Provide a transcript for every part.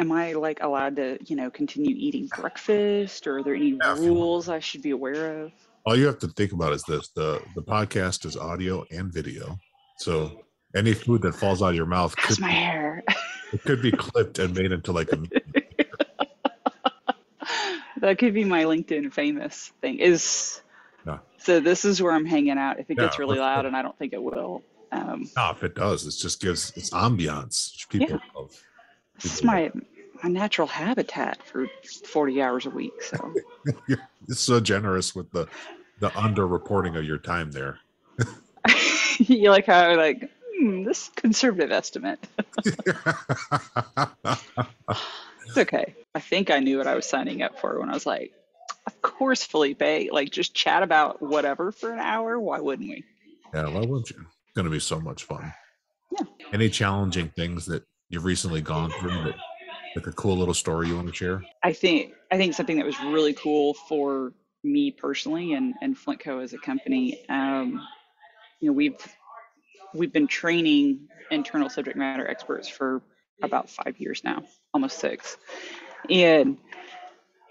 am I like allowed to, you know, continue eating breakfast or are there any Yeah, if you want. rules I should be aware of? All you have to think about is this: the the podcast is audio and video, so any food that falls out of your mouth That's could my be, hair. it could be clipped and made into like a that could be my LinkedIn famous thing. Is Yeah. so this is where I'm hanging out. If it gets really loud, and I don't think it will. Um, No, if it does, it just gives it's ambiance. People love. this is People my my natural habitat for 40 hours a week. So You're so generous with the the underreporting of your time there. you like how like hmm, this conservative estimate. It's okay. I think I knew what I was signing up for when I was like, of course, Felipe, like just chat about whatever for an hour. Why wouldn't we? yeah, why wouldn't you? It's gonna be so much fun. Yeah. Any challenging things that you've recently gone through that like a cool little story you want to share? I think I think something that was really cool for me personally and and Flintco as a company. Um, you know, we've we've been training internal subject matter experts for about five years now, almost six, and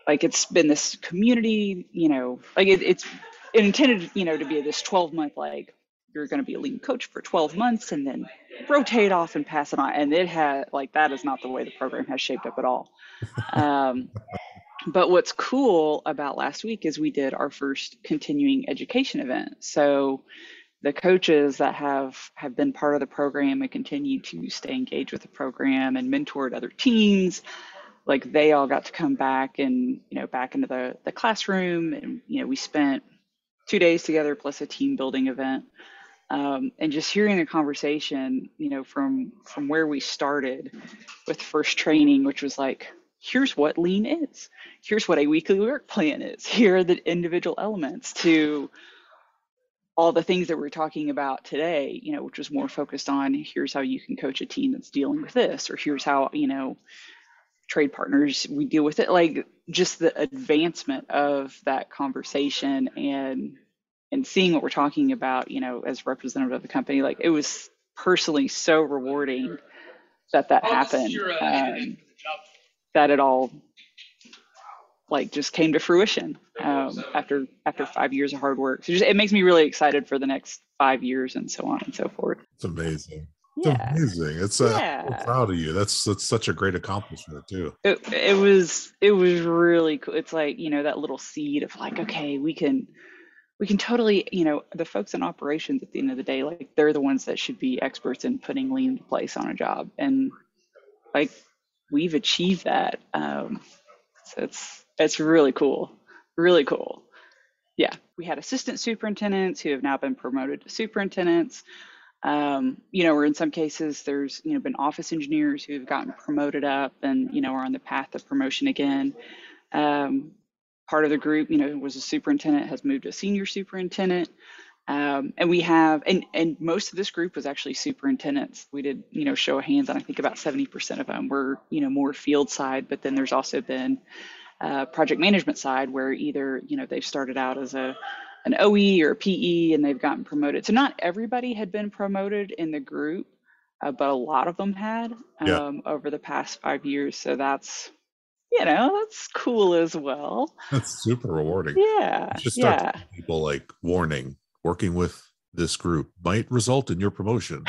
like it's been this community. You know, like it, it's it intended, you know, to be this 12 month like you're going to be a lead coach for 12 months and then rotate off and pass it on. And it had like that is not the way the program has shaped up at all. Um, but what's cool about last week is we did our first continuing education event. So the coaches that have have been part of the program and continue to stay engaged with the program and mentored other teams like they all got to come back and you know back into the the classroom and you know we spent two days together plus a team building event um, and just hearing the conversation you know from from where we started with first training which was like here's what lean is. Here's what a weekly work plan is. Here are the individual elements to all the things that we're talking about today you know which was more focused on here's how you can coach a team that's dealing with this or here's how you know trade partners we deal with it. Like just the advancement of that conversation and and seeing what we're talking about you know as representative of the company like it was personally so rewarding that that happened um, that it all like just came to fruition um, after after five years of hard work so just, it makes me really excited for the next five years and so on and so forth It's amazing. It's yeah amazing. It's uh, Yeah. I'm proud of you. That's that's such a great accomplishment too. it, it was it was really cool it's like you know that little seed of like okay we can we can totally you know the folks in operations at the end of the day like they're the ones that should be experts in putting lean into place on a job. And like we've achieved that. Um so it's it's really cool. Really cool. Yeah. We had assistant superintendents who have now been promoted to superintendents. Um, you know, or in some cases, there's you know been office engineers who have gotten promoted up and you know are on the path of promotion again. Um, part of the group, you know, was a superintendent has moved to senior superintendent, um, and we have and and most of this group was actually superintendents. We did you know show of hands, and I think about seventy percent of them were you know more field side, but then there's also been uh, project management side where either you know they've started out as a an OE or a PE and they've gotten promoted. So not everybody had been promoted in the group, uh, but a lot of them had Yeah. um, over the past five years. So that's, you know, that's cool as well. That's super rewarding. Yeah. Start Yeah. people like warning, working with this group might result in your promotion.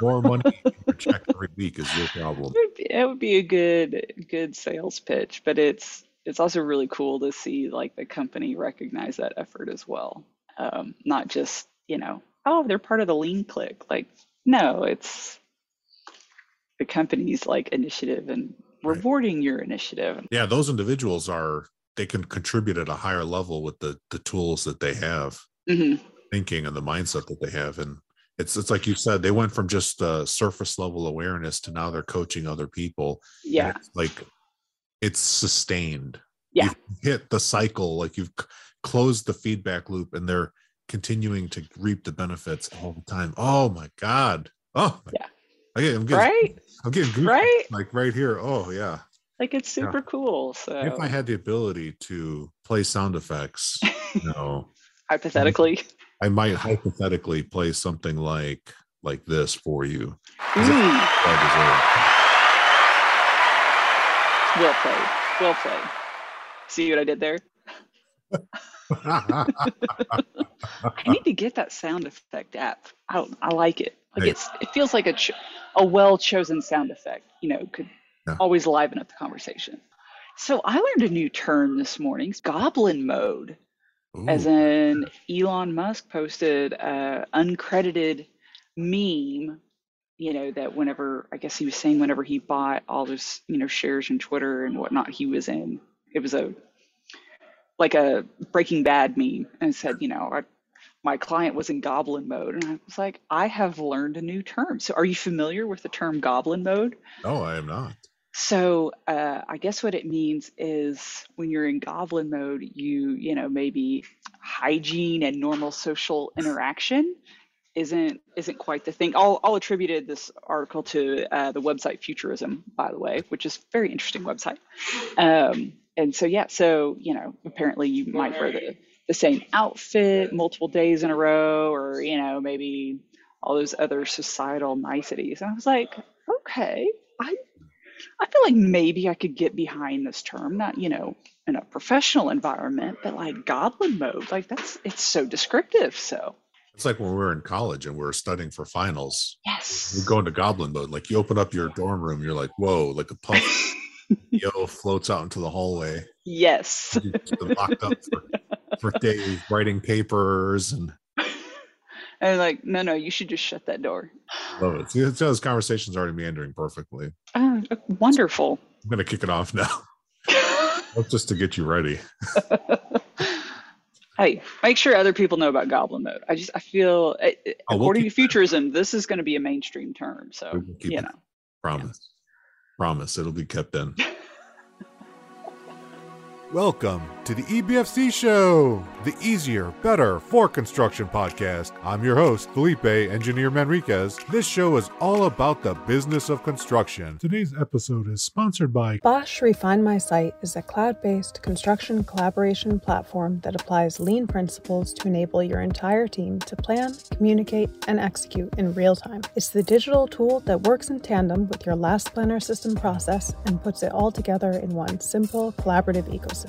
More money your check every week is your problem. It would be, it would be a good good sales pitch, but it's it's also really cool to see like the company recognize that effort as well. Um, not just you know, oh, they're part of the lean click. Like, no, it's the company's like initiative and Right. rewarding your initiative. Yeah, those individuals are they can contribute at a higher level with the the tools that they have, hmm thinking and the mindset that they have. And it's it's like you said, they went from just uh, surface level awareness to now they're coaching other people. Yeah, it's like it's sustained. Yeah. You've hit the cycle, like you've c- closed the feedback loop, and they're continuing to reap the benefits all the time. Oh my god! Oh my- Yeah. I get, I'm getting, right, I'm getting goosebumps, right. like right here. Oh yeah. Like it's Yeah. super cool. So If I had the ability to play sound effects, you know, hypothetically, I might hypothetically play something like like this for you. Mm. Ooh, it's well deserved. Well played. Well played. See what I did there? I need to get that sound effect app. I, I like it. Like it's it feels like a a well chosen sound effect. You know, could Yeah. always liven up the conversation. So I learned a new term this morning: goblin mode. As Ooh, in, Elon Musk posted a uncredited meme. You know that whenever I guess he was saying whenever he bought all those you know shares in Twitter and whatnot, he was in. It was a like a Breaking Bad meme, and said, you know, I, my client was in goblin mode, and I was like, I have learned a new term. So, are you familiar with the term goblin mode? no, I am not. So, uh, I guess what it means is when you're in goblin mode, you, you know, maybe hygiene and normal social interaction isn't isn't quite the thing. I'll I'll attributed this article to uh, the website Futurism, by the way, which is a very interesting website. Um, and so yeah, so you know, apparently you might wear the the same outfit multiple days in a row, or you know, maybe all those other societal niceties. And I was like, okay, I I feel like maybe I could get behind this term, not, you know, in a professional environment, but like goblin mode, like that's it's so descriptive. So It's like when we were in college and we were studying for finals. Yes. We go into goblin mode. Like you open up your dorm room, you're like, whoa, like a puff yo floats out into the hallway. yes. Locked up for, for days writing papers and And like, no, no, you should just shut that door. love it. See, it's- this conversation's already meandering perfectly. Oh, wonderful. I'm gonna kick it off now. That's just to get you ready. hey, make sure other people know about goblin mode. I just I feel eh, eh, Oh, we'll according to keep- futurism, this is going to be a mainstream term. So you know, Promise. Promise it'll be kept in. Welcome to the EBFC Show, the easier, better for construction podcast. I'm your host, Felipe Engineer Manriquez. This show is all about the business of construction. Today's episode is sponsored by Bosch Refine My Site is a cloud based construction collaboration platform that applies lean principles to enable your entire team to plan, communicate, and execute in real time. It's the digital tool that works in tandem with your last planner system process and puts it all together in one simple, collaborative ecosystem.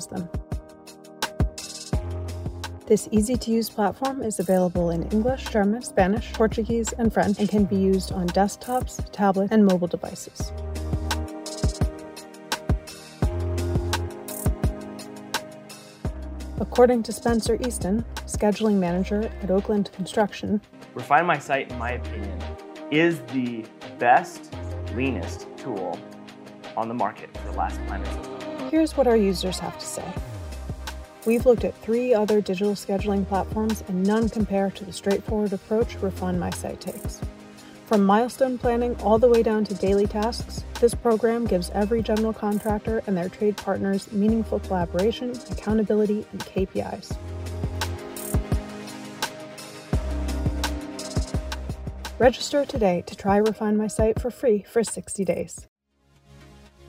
This easy to use platform is available in English, German, Spanish, Portuguese, and French and can be used on desktops, tablets, and mobile devices. According to Spencer Easton, scheduling manager at Oakland Construction, Refine My Site, in my opinion, is the best, leanest tool on the market for last planner system. Here's what our users have to say. We've looked at three other digital scheduling platforms and none compare to the straightforward approach Refine My Site takes. From milestone planning all the way down to daily tasks, this program gives every general contractor and their trade partners meaningful collaboration, accountability, and KPIs. Register today to try Refine My Site for free for 60 days.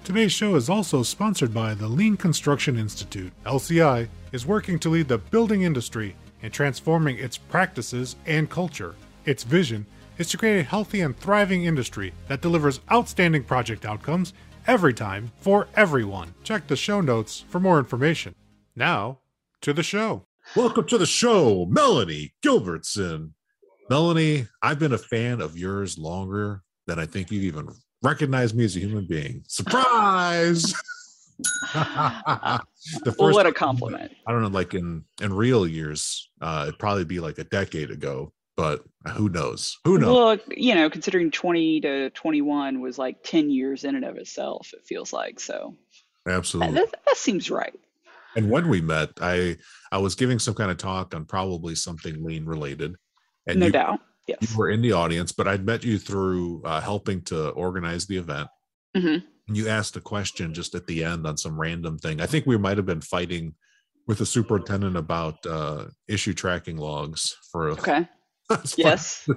Today's show is also sponsored by the Lean Construction Institute. LCI is working to lead the building industry in transforming its practices and culture. Its vision is to create a healthy and thriving industry that delivers outstanding project outcomes every time for everyone. Check the show notes for more information. Now, to the show. Welcome to the show, Melanie Gilbertson. Melanie, I've been a fan of yours longer than I think you even recognize me as a human being. Surprise! the well, what a compliment. I don't know, like in in real years, uh, it'd probably be like a decade ago, but who knows? Who knows? Well, you know, considering 20 to 21 was like 10 years in and of itself, it feels like. So that, Absolutely. that, that seems right. And when we met, I I was giving some kind of talk on probably something lean related, and no you, doubt. Yes. you were in the audience, but I'd met you through uh, helping to organize the event. Mhm. And you asked a question just at the end on some random thing. I think we might have been fighting with the superintendent about uh, issue tracking logs for Okay. Yes.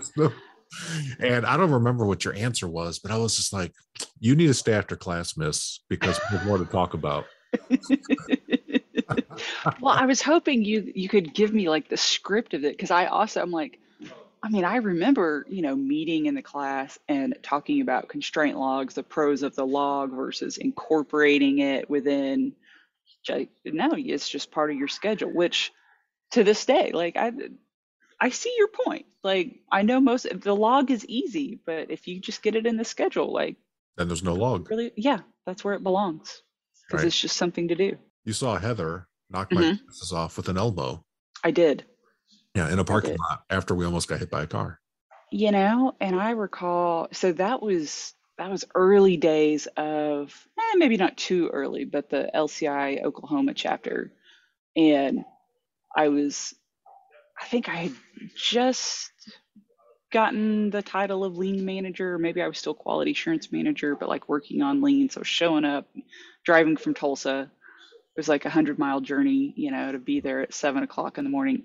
And I don't remember what your answer was, but I was just like, "You need to stay after class, Miss, because we have more to talk about." well, I was hoping you you could give me like the script of it because I also I'm like, I mean, I remember, you know, meeting in the class and talking about constraint logs, the pros of the log versus incorporating it within. No, it's just part of your schedule. Which, to this day, like I, I see your point. Like I know most the log is easy, but if you just get it in the schedule, like then there's no log. Really, yeah, that's where it belongs because right. it's just something to do. You saw Heather knock my mm-hmm. glasses off with an elbow. I did. Yeah, in a parking lot after we almost got hit by a car. You know, and I recall so that was that was early days of eh, maybe not too early, but the LCI Oklahoma chapter, and I was, I think I had just gotten the title of lean manager. Maybe I was still quality assurance manager, but like working on lean. So showing up, driving from Tulsa. It was like a hundred mile journey, you know, to be there at seven o'clock in the morning.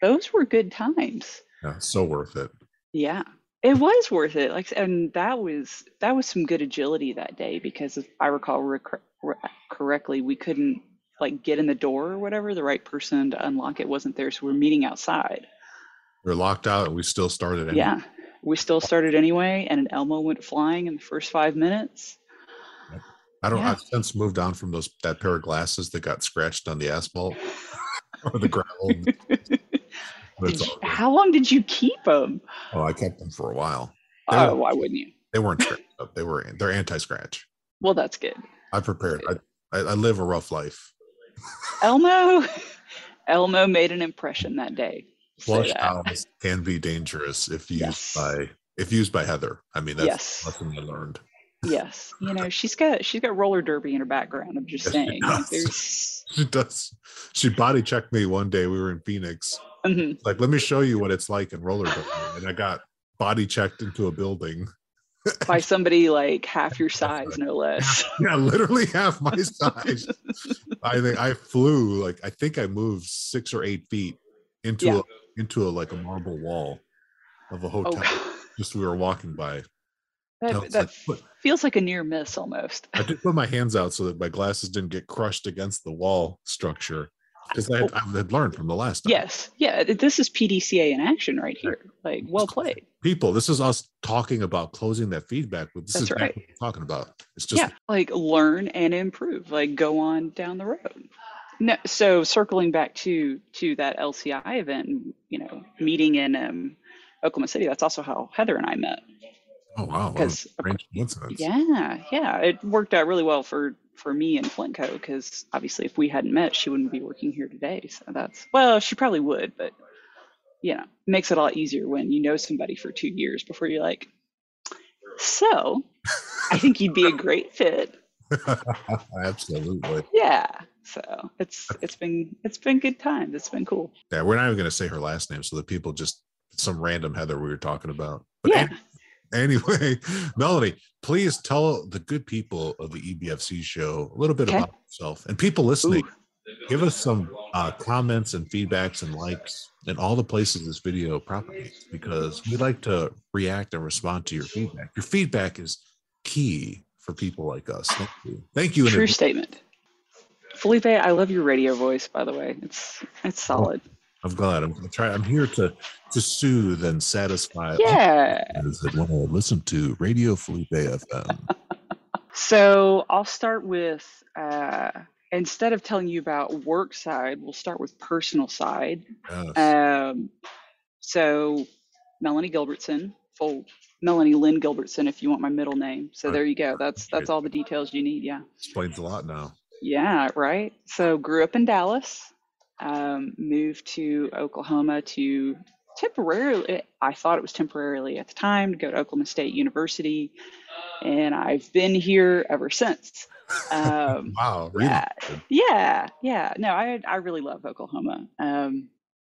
Those were good times. Yeah, so worth it. Yeah, it was worth it. Like, and that was that was some good agility that day because if I recall rec- correctly, we couldn't like get in the door or whatever. The right person to unlock it wasn't there, so we're meeting outside. We are locked out, and we still started. Anyway. Yeah, we still started anyway, and an Elmo went flying in the first five minutes. I don't. Yeah. I've since moved on from those that pair of glasses that got scratched on the asphalt or the gravel. you, how long did you keep them? Oh, I kept them for a while. They oh, why wouldn't you? They weren't scratched up. They were. They're anti-scratch. Well, that's good. I prepared. I, I, I live a rough life. Elmo, Elmo made an impression that day. Flush owls can be dangerous if used yes. by if used by Heather. I mean, that's yes. lesson I learned. Yes, you know she's got she's got roller derby in her background. I'm just saying. She, she does. She body checked me one day. We were in Phoenix. Mm-hmm. Like, let me show you what it's like in roller derby, and I got body checked into a building by somebody like half your size, no less. yeah, literally half my size. I think I flew like I think I moved six or eight feet into yeah. a into a like a marble wall of a oh, hotel. Oh. Just we were walking by. That, that like, feels like a near miss almost. I did put my hands out so that my glasses didn't get crushed against the wall structure because I, I, had learned from the last time. Yes, yeah, this is PDCA in action right here. Like, well played. People, this is us talking about closing that feedback loop. This That's is right. what we're talking about. It's just yeah, like learn and improve. Like, go on down the road. No, so circling back to to that LCI event, you know, meeting in um, Oklahoma City. That's also how Heather and I met. Oh wow! Because yeah, yeah, it worked out really well for for me and Flintco because obviously if we hadn't met, she wouldn't be working here today. So that's well, she probably would, but you know, it makes it a lot easier when you know somebody for two years before you're like, so I think you'd be a great fit. Absolutely. Yeah. So it's it's been it's been good times. It's been cool. Yeah, we're not even gonna say her last name so the people just some random Heather we were talking about. But yeah. Anyway, Melanie, please tell the good people of the EBFC show a little bit okay. about yourself and people listening. Ooh. Give us some uh, comments and feedbacks and likes in all the places this video propagates because we like to react and respond to your feedback. Your feedback is key for people like us. Thank you. Thank you. True statement. Felipe, I love your radio voice, by the way. It's it's solid. I'm glad. I'm gonna try. I'm here to to soothe and satisfy. Yeah. That want to listen to Radio Felipe FM. so I'll start with uh, instead of telling you about work side, we'll start with personal side. Yes. Um, so Melanie Gilbertson, full Melanie Lynn Gilbertson, if you want my middle name. So there you go. That's that's all the details you need. Yeah. Explains a lot now. Yeah, right. So grew up in Dallas, um, moved to Oklahoma to temporarily, I thought it was temporarily at the time, to go to Oklahoma State University. And I've been here ever since. Um, wow, really? Yeah, yeah, yeah. No, I I really love Oklahoma. Um,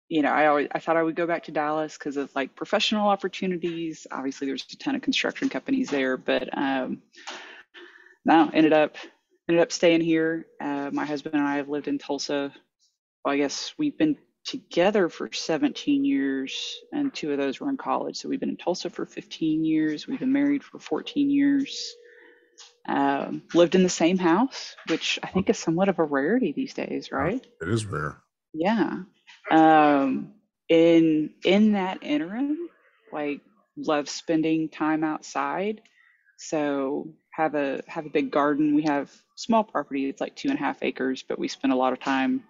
you know, I always I thought I would go back to Dallas because of like professional opportunities. Obviously, there's a ton of construction companies there, but um, no, ended up ended up staying here. Uh, my husband and I have lived in Tulsa. Well, I guess we've been together for 17 years, and two of those were in college. So we've been in Tulsa for 15 years. We've been married for 14 years. Um, lived in the same house, which I think is somewhat of a rarity these days, right? It is rare. Yeah. Um, in in that interim, like love spending time outside. So have a have a big garden. We have small property. It's like two and a half acres, but we spend a lot of time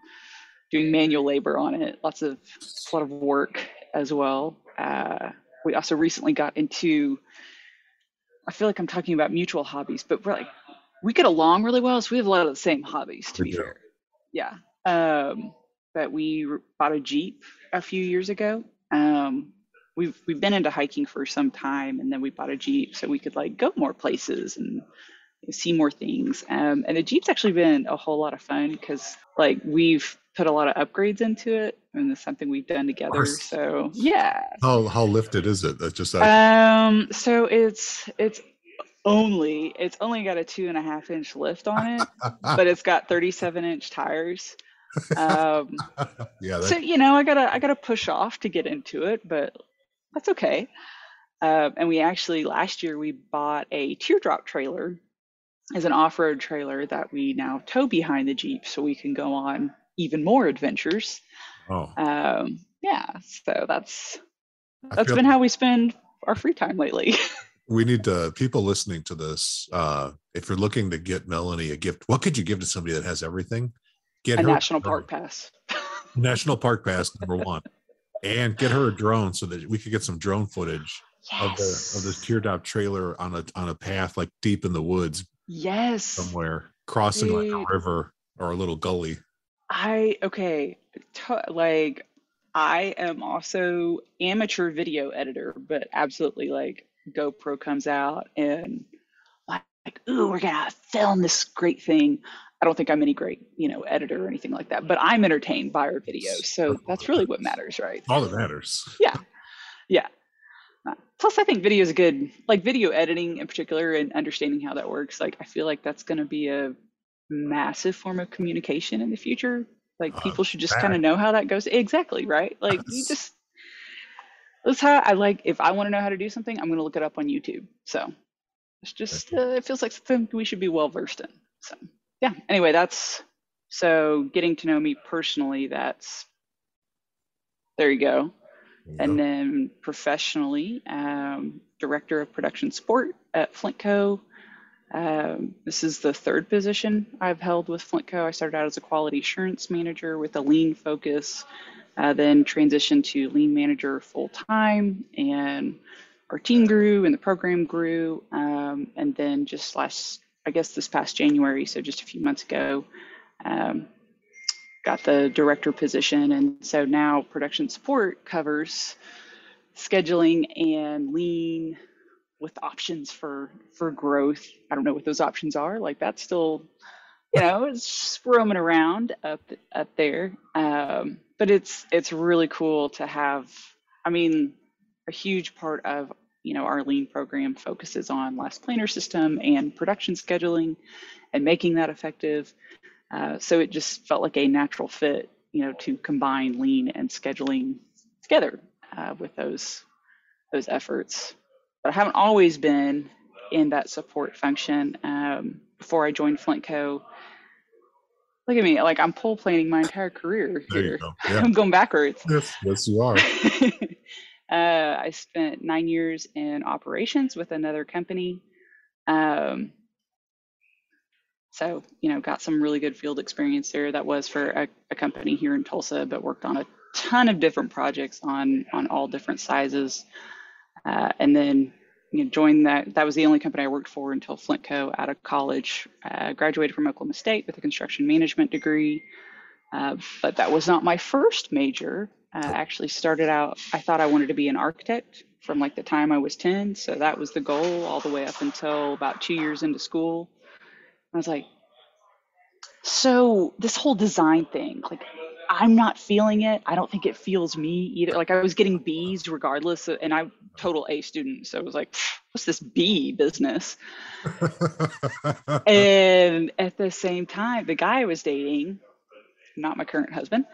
doing manual labor on it. Lots of a lot of work as well. Uh, we also recently got into. I feel like I'm talking about mutual hobbies, but we're like we get along really well, so we have a lot of the same hobbies. To We be do. fair, yeah. Um, but we bought a Jeep a few years ago. Um, we've we've been into hiking for some time, and then we bought a Jeep so we could like go more places and see more things. Um, and the Jeep's actually been a whole lot of fun because like we've put a lot of upgrades into it, and it's something we've done together. So yeah. How how lifted is it? That's just uh, Um, so it's it's only it's only got a two and a half inch lift on it, but it's got 37 inch tires. Um, yeah, that, so you know, I gotta I gotta push off to get into it, but that's okay. Uh, and we actually last year we bought a teardrop trailer as an off-road trailer that we now tow behind the Jeep, so we can go on even more adventures. oh, Um, yeah, so that's that's been how we spend our free time lately. we need to people listening to this. Uh, if you're looking to get Melanie a gift, what could you give to somebody that has everything? Get a her national park pass. National Park Pass number one, and get her a drone so that we could get some drone footage of the of this teardrop trailer on a on a path like deep in the woods Yes. somewhere, crossing like a river or a little gully. I okay. To, like I am also amateur video editor, but absolutely like GoPro comes out and like, ooh, we're gonna film this great thing. I don't think I'm any great, you know, editor or anything like that, but I'm entertained by our videos. So that's really what matters, right? All that matters. Yeah. Yeah. Uh, Plus, I think video is a good, like video editing in particular, and understanding how that works. Like, I feel like that's going to be a massive form of communication in the future. Like, Uh, people should just kind of know how that goes. Exactly, right? Like, you just, that's how I like, if I want to know how to do something, I'm going to look it up on YouTube. So it's just, uh, it feels like something we should be well versed in. So, yeah. Anyway, that's, so getting to know me personally, that's, there you go There you and go. then professionally, um, director of production support at Flintco. Um, this is the third position I've held with Flintco. I started out as a quality assurance manager with a lean focus, uh, then transitioned to lean manager full time, and our team grew and the program grew. Um, and then just last, I guess this past January, so just a few months ago, um, got the director position. And so now production support covers scheduling and lean with options for for growth. I don't know what those options are. Like that's still, you know, it's roaming around up up there. Um, but it's it's really cool to have. I mean, a huge part of you know our lean program focuses on last planner system and production scheduling and making that effective. Uh, so it just felt like a natural fit, you know, to combine lean and scheduling together uh, with those those efforts. But I haven't always been in that support function. Um, before I joined Flintco, look at me, like I'm pull planning my entire career here. go. Yeah. I'm going backwards. Yes, yes, you are. uh, I spent nine years in operations with another company. Um, so, you know, got some really good field experience there. That was for a, a company here in Tulsa, but worked on a ton of different projects on on all different sizes. Uh, and then, you know, joined that. That was the only company I worked for until Flintco out of college. Uh, graduated from Oklahoma State with a construction management degree. Uh, but that was not my first major. Uh, actually started out, I thought I wanted to be an architect from like the time I was 10. So that was the goal all the way up until about two years into school. I was like, so this whole design thing, like I'm not feeling it. I don't think it feels me either. Like I was getting B's regardless, and I'm total A student. So it was like, what's this B business? and at the same time, the guy I was dating, not my current husband,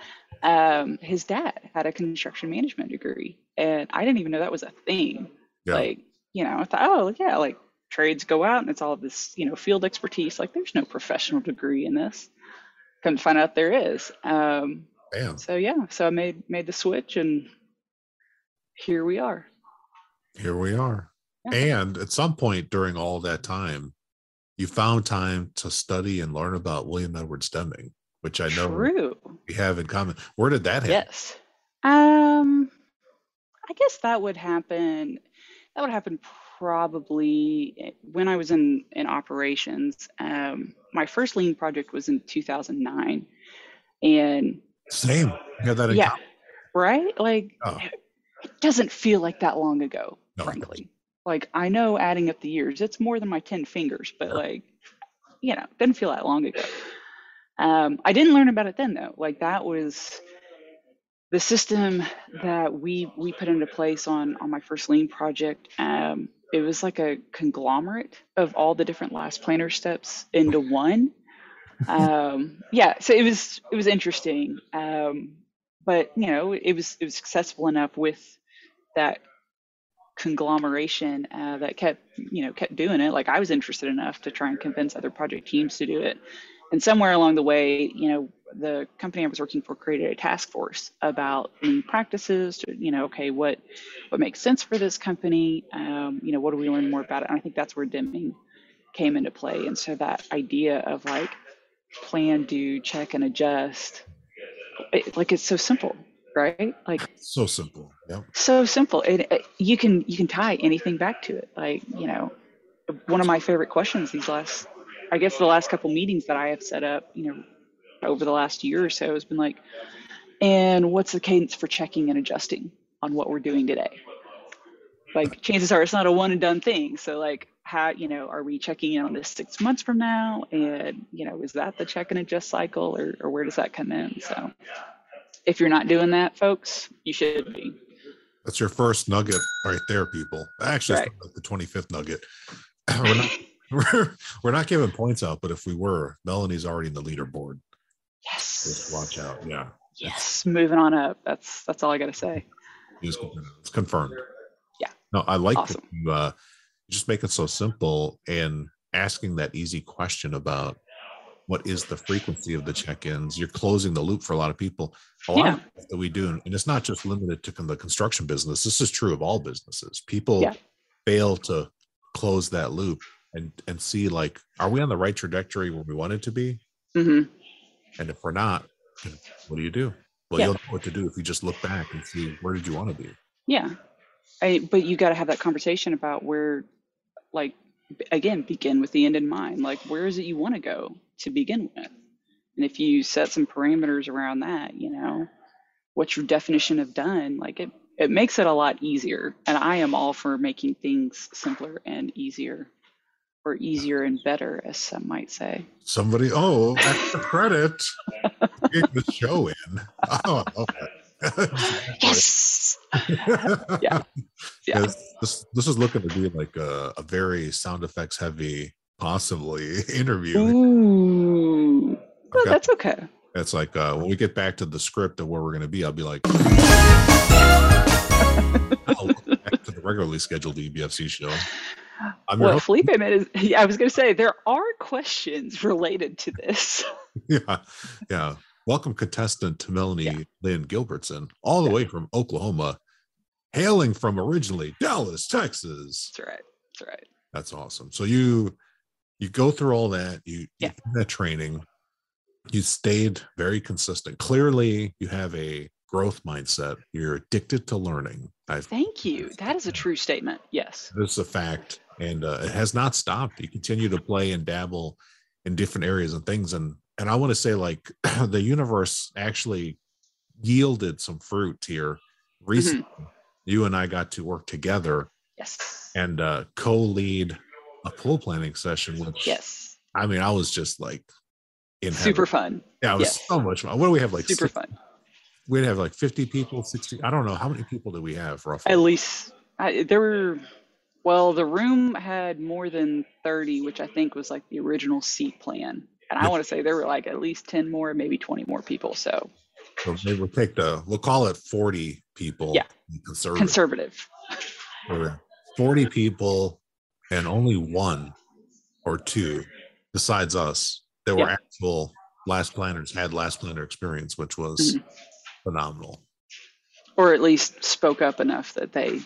um, his dad had a construction management degree, and I didn't even know that was a thing. Yeah. Like, you know, I thought, oh yeah, like trades go out and it's all this, you know, field expertise. Like, there's no professional degree in this. To find out there is. Um, Damn. so yeah, so I made made the switch, and here we are. here we are. Yeah. And at some point during all that time, you found time to study and learn about William Edwards Deming, which I know True. we have in common. Where did that happen? Yes. Um, I guess that would happen. That would happen probably eh, when I was in in operations. Um, my first lean project was in 2009, and same. Yeah, that yeah, right. Like oh. it doesn't feel like that long ago, no, frankly. Like I know adding up the years, it's more than my 10 fingers, but like, you know, didn't feel that long ago. Um, I didn't learn about it then though. Like that was the system that we we put into place on on my first lean project. Um, it was like a conglomerate of all the different last planner steps into one. Um, yeah, so it was it was interesting, um, but you know, it was it was successful enough with that conglomeration uh, that kept you know kept doing it. Like i was interested enough to try and convince other project teams to do it. And somewhere along the way you know the company i was working for created a task force about lean practices to you know okay what what makes sense for this company um, you know what do we learn more about it and i think that's where Deming came into play and so that idea of like plan do check and adjust it, like it's so simple right? Like so simple. Yeah. So simple. and it, you can you can tie anything back to it. Like you know, one of my favorite questions these last, I guess the last couple meetings that I have set up, you know, over the last year or so has been like, and what's the cadence for checking and adjusting on what we're doing today? Like chances are it's not a one and done thing. So like how you know are we checking in on this six months from now and you know is that the check and adjust cycle or, or where does that come in so if you're not doing that, folks, you should be. That's your first nugget right there, people. Actually, right. the 25th nugget. we're, not, we're, we're not giving points out, but if we were, Melanie's already in the leaderboard. Yes. Just watch out. Yeah. Yes. Moving on up. That's that's all I got to say. It's confirmed. Yeah. No, I like awesome. you, uh, just make it so simple and asking that easy question about what is the frequency of the check-ins you're closing the loop for a lot of people a lot yeah. of that we do and it's not just limited to the construction business this is true of all businesses people yeah. fail to close that loop and and see like are we on the right trajectory where we want it to be mm-hmm. And if we're not what do you do well yeah. you'll know what to do if you just look back and see where did you want to be yeah I, but you got to have that conversation about where like again begin with the end in mind like where is it you want to go to begin with. And if you set some parameters around that, you know, what's your definition of done? Like it, it makes it a lot easier. And I am all for making things simpler and easier or easier and better, as some might say. Somebody, oh, extra credit. Get the show in. Oh, okay. yes. yeah. Yeah. This this is looking to be like a, a very sound effects heavy possibly interview. Ooh, oh, that's okay. It's like uh, when we get back to the script of where we're going to be, I'll be like, I'll back to the regularly scheduled EBFC show. I'm well, Felipe is. Yeah, I was going to say there are questions related to this. yeah, yeah. Welcome, contestant to Melanie yeah. Lynn Gilbertson, all the yeah. way from Oklahoma, hailing from originally Dallas, Texas. That's right. That's right. That's awesome. So you you go through all that you, yeah. you that training you stayed very consistent clearly you have a growth mindset you're addicted to learning I've, thank you that is a true statement yes this is a fact and uh, it has not stopped you continue to play and dabble in different areas and things and and i want to say like the universe actually yielded some fruit here recently mm-hmm. you and i got to work together yes and uh, co-lead a pull planning session, which yes, I mean, I was just like in super fun. Yeah, it was yes. so much fun. What do we have? Like super fun. We'd have like 50 people, 60. I don't know how many people do we have roughly. At least I, there were. Well, the room had more than 30, which I think was like the original seat plan. And I want to say there were like at least 10 more, maybe 20 more people. So, so maybe we'll take the, we'll call it 40 people. Yeah. Conservative. Conservative. 40 people and only one or two besides us that were actual last planners had last planner experience which was mm-hmm. phenomenal or at least spoke up enough that they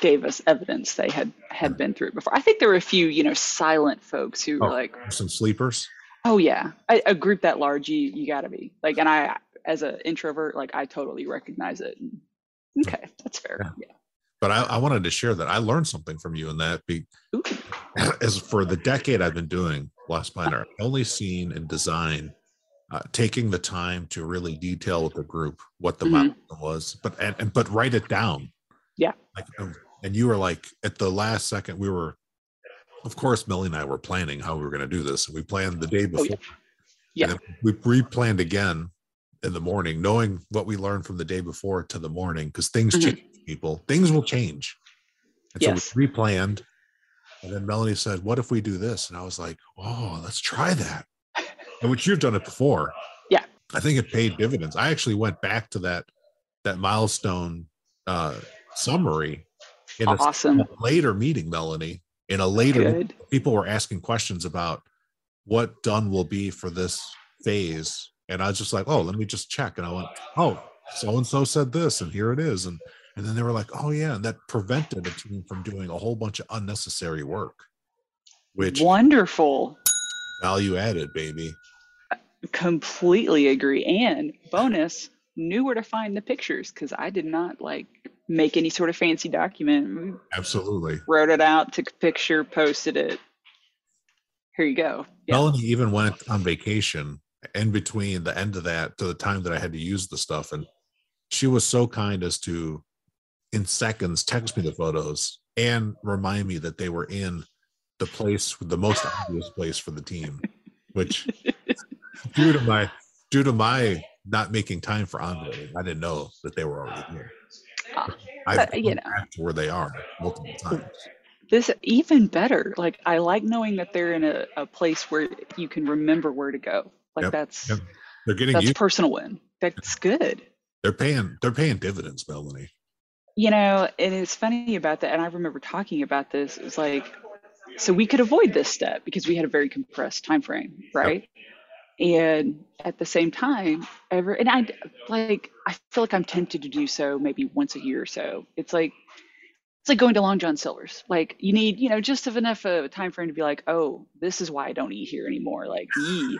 gave us evidence they had had been through it before. I think there were a few, you know, silent folks who were Oh, like, Some sleepers. "Oh yeah, I, a group that large, you you got to be like." And I, as an introvert, like I totally recognize it. Okay, that's fair. Yeah. But I, I wanted to share that I learned something from you in that. Be, Ooh. as for the decade I've been doing Last Planner, I've only seen in design uh, taking the time to really detail with the group what the Mhm. milestone was, but and, and but write it down. Yeah. Like, um, and you were like at the last second, we were, of course, Millie and I were planning how we were going to do this, and we planned the day Oh, before. yeah. Yeah. And we re-planned again in the morning, knowing what we learned from the day before to the morning, because things Mhm. change. People, things will change. And Yes. so we replanned. And then Melanie said, What if we do this? And I was like, Oh, let's try that. And which you've done it before. Yeah. I think it paid dividends. I actually went back to that that milestone uh summary in a Awesome. later meeting, Melanie. In a later Good. people were asking questions about what done will be for this phase. And I was just like, oh, let me just check. And I went, oh, so and so said this, and here it is. And and then they were like, oh yeah, and that prevented a team from doing a whole bunch of unnecessary work, which Wonderful. value added, baby. Completely agree. And bonus, knew where to find the pictures because I did not like make any sort of fancy document. We Absolutely. wrote it out, took a picture, posted it. Here you go. Yeah. Melanie even went on vacation in between the end of that to the time that I had to use the stuff. And she was so kind as to, in seconds, text me the photos and remind me that they were in the place, the most obvious place for the team, which due to my, due to my not making time for onboarding, I didn't know that they were already here. I've but, you know. to where they are multiple times. This even better. Like I like knowing that they're in a, a place where you can remember where to go. Like Yep, that's yep. They're getting that's personal win. That's good. They're paying. They're paying dividends, Melanie. You know, and it's funny about that. And I remember talking about this. It was like, so we could avoid this step because we had a very compressed time frame, right? And at the same time, ever and I like I feel like I'm tempted to do so maybe once a year or so. It's like it's like going to Long John Silver's. Like you need, you know, just of enough of a time frame to be like, oh, this is why I don't eat here anymore. Like, yee,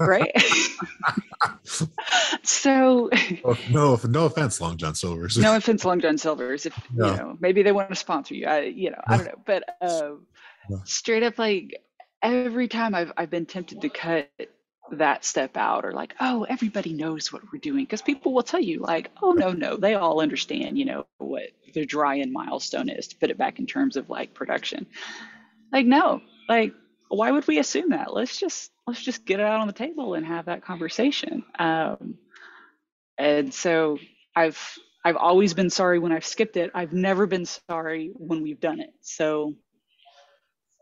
right? so Oh, no, no offense, Long John Silver's. no offense, Long John Silver's. If No. you know, maybe they want to sponsor you. I, you know, I don't know, but uh, No. straight up, like every time I've I've been tempted to cut that step out, or like, oh, everybody knows what we're doing, because people will tell you, like, oh no, no, they all understand, you know, what the dry in milestone is to put it back in terms of like production. Like, no, like, why would we assume that? Let's just let's just get it out on the table and have that conversation. Um, and so I've I've always been sorry when I've skipped it. I've never been sorry when we've done it. So,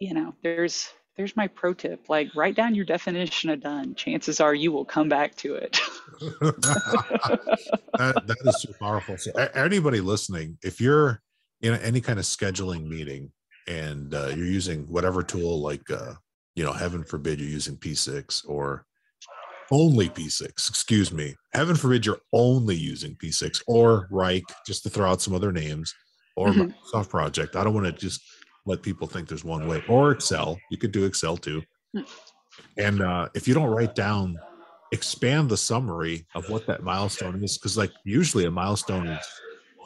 you know, there's there's my pro tip. Like write down your definition of done. Chances are you will come back to it. that, that is so powerful. So, anybody listening, if you're in any kind of scheduling meeting and uh, you're using whatever tool, like uh, you know, heaven forbid you're using P6 or only P6, excuse me, heaven forbid you're only using P6 or Reich, just to throw out some other names, or Mhm. Microsoft Project. I don't want to just let people think there's one way, or Excel. You could do Excel too. Hmm. And uh, if you don't write down expand the summary of what that milestone is because like usually a milestone is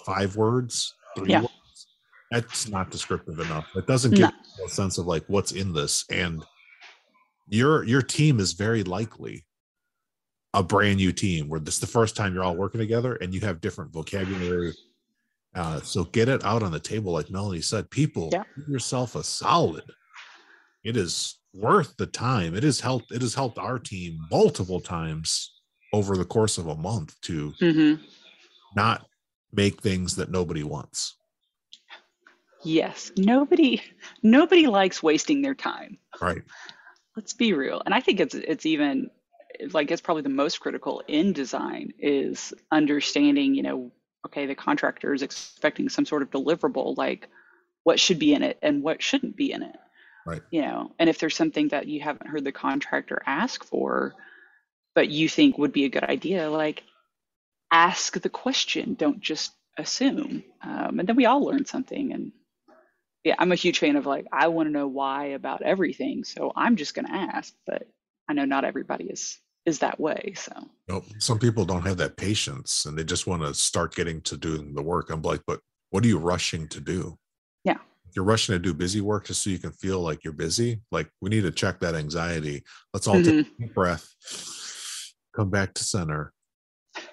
five words three Yeah. words that's not descriptive enough it doesn't give you a sense of like what's in this and your your team is very likely a brand new team where this is the first time you're all working together and you have different vocabulary uh, so get it out on the table like melanie said people Yeah. give yourself a solid it is worth the time it has helped it has helped our team multiple times over the course of a month to hmm not make things that nobody wants Yes. Nobody nobody likes wasting their time. right let's be real and i think it's it's even like it's probably the most critical in design is understanding you know okay the contractor is expecting some sort of deliverable like what should be in it and what shouldn't be in it Right. you know and if there's something that you haven't heard the contractor ask for but you think would be a good idea like ask the question don't just assume. Um, and then we all learn something. And yeah, I'm a huge fan of like, I want to know why about everything. So I'm just going to ask, but I know not everybody is, is that way. So nope. some people don't have that patience and they just want to start getting to doing the work. I'm like, but what are you rushing to do? Yeah. If you're rushing to do busy work just so you can feel like you're busy, like we need to check that anxiety. Let's all mm-hmm. take a deep breath, come back to center.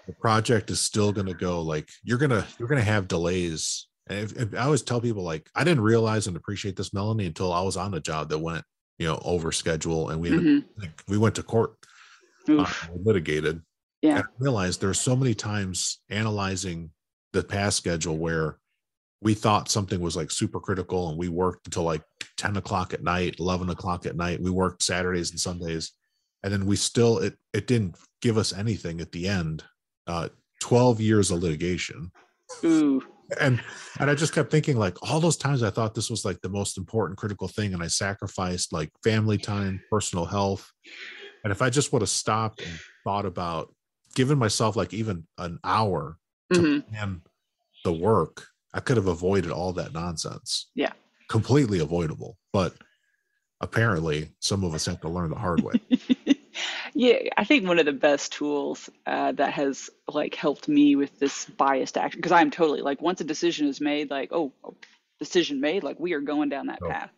The project is still going to go like you're going to, you're to have delays and if, if I always tell people like I didn't realize and appreciate this Melanie until I was on a job that went you know over schedule and we mm-hmm. like, we went to court litigated. Yeah. And I realized there's so many times analyzing the past schedule where we thought something was like super critical and we worked until like 10 o'clock at night 11 o'clock at night. We worked saturdays and sundays. And then we still it it didn't give us anything at the end. Uh 12 years of litigation. Ooh. And and i just kept thinking like all those times i thought this was like the most important critical thing and i sacrificed like family time personal health and if i just would have stopped and thought about giving myself like even an hour to mm-hmm. plan the work i could have avoided all that nonsense yeah completely avoidable but apparently some of us have to learn the hard way Yeah, I think one of the best tools uh, that has like helped me with this biased action because I'm totally like once a decision is made, like oh, decision made, like we are going down that oh. path.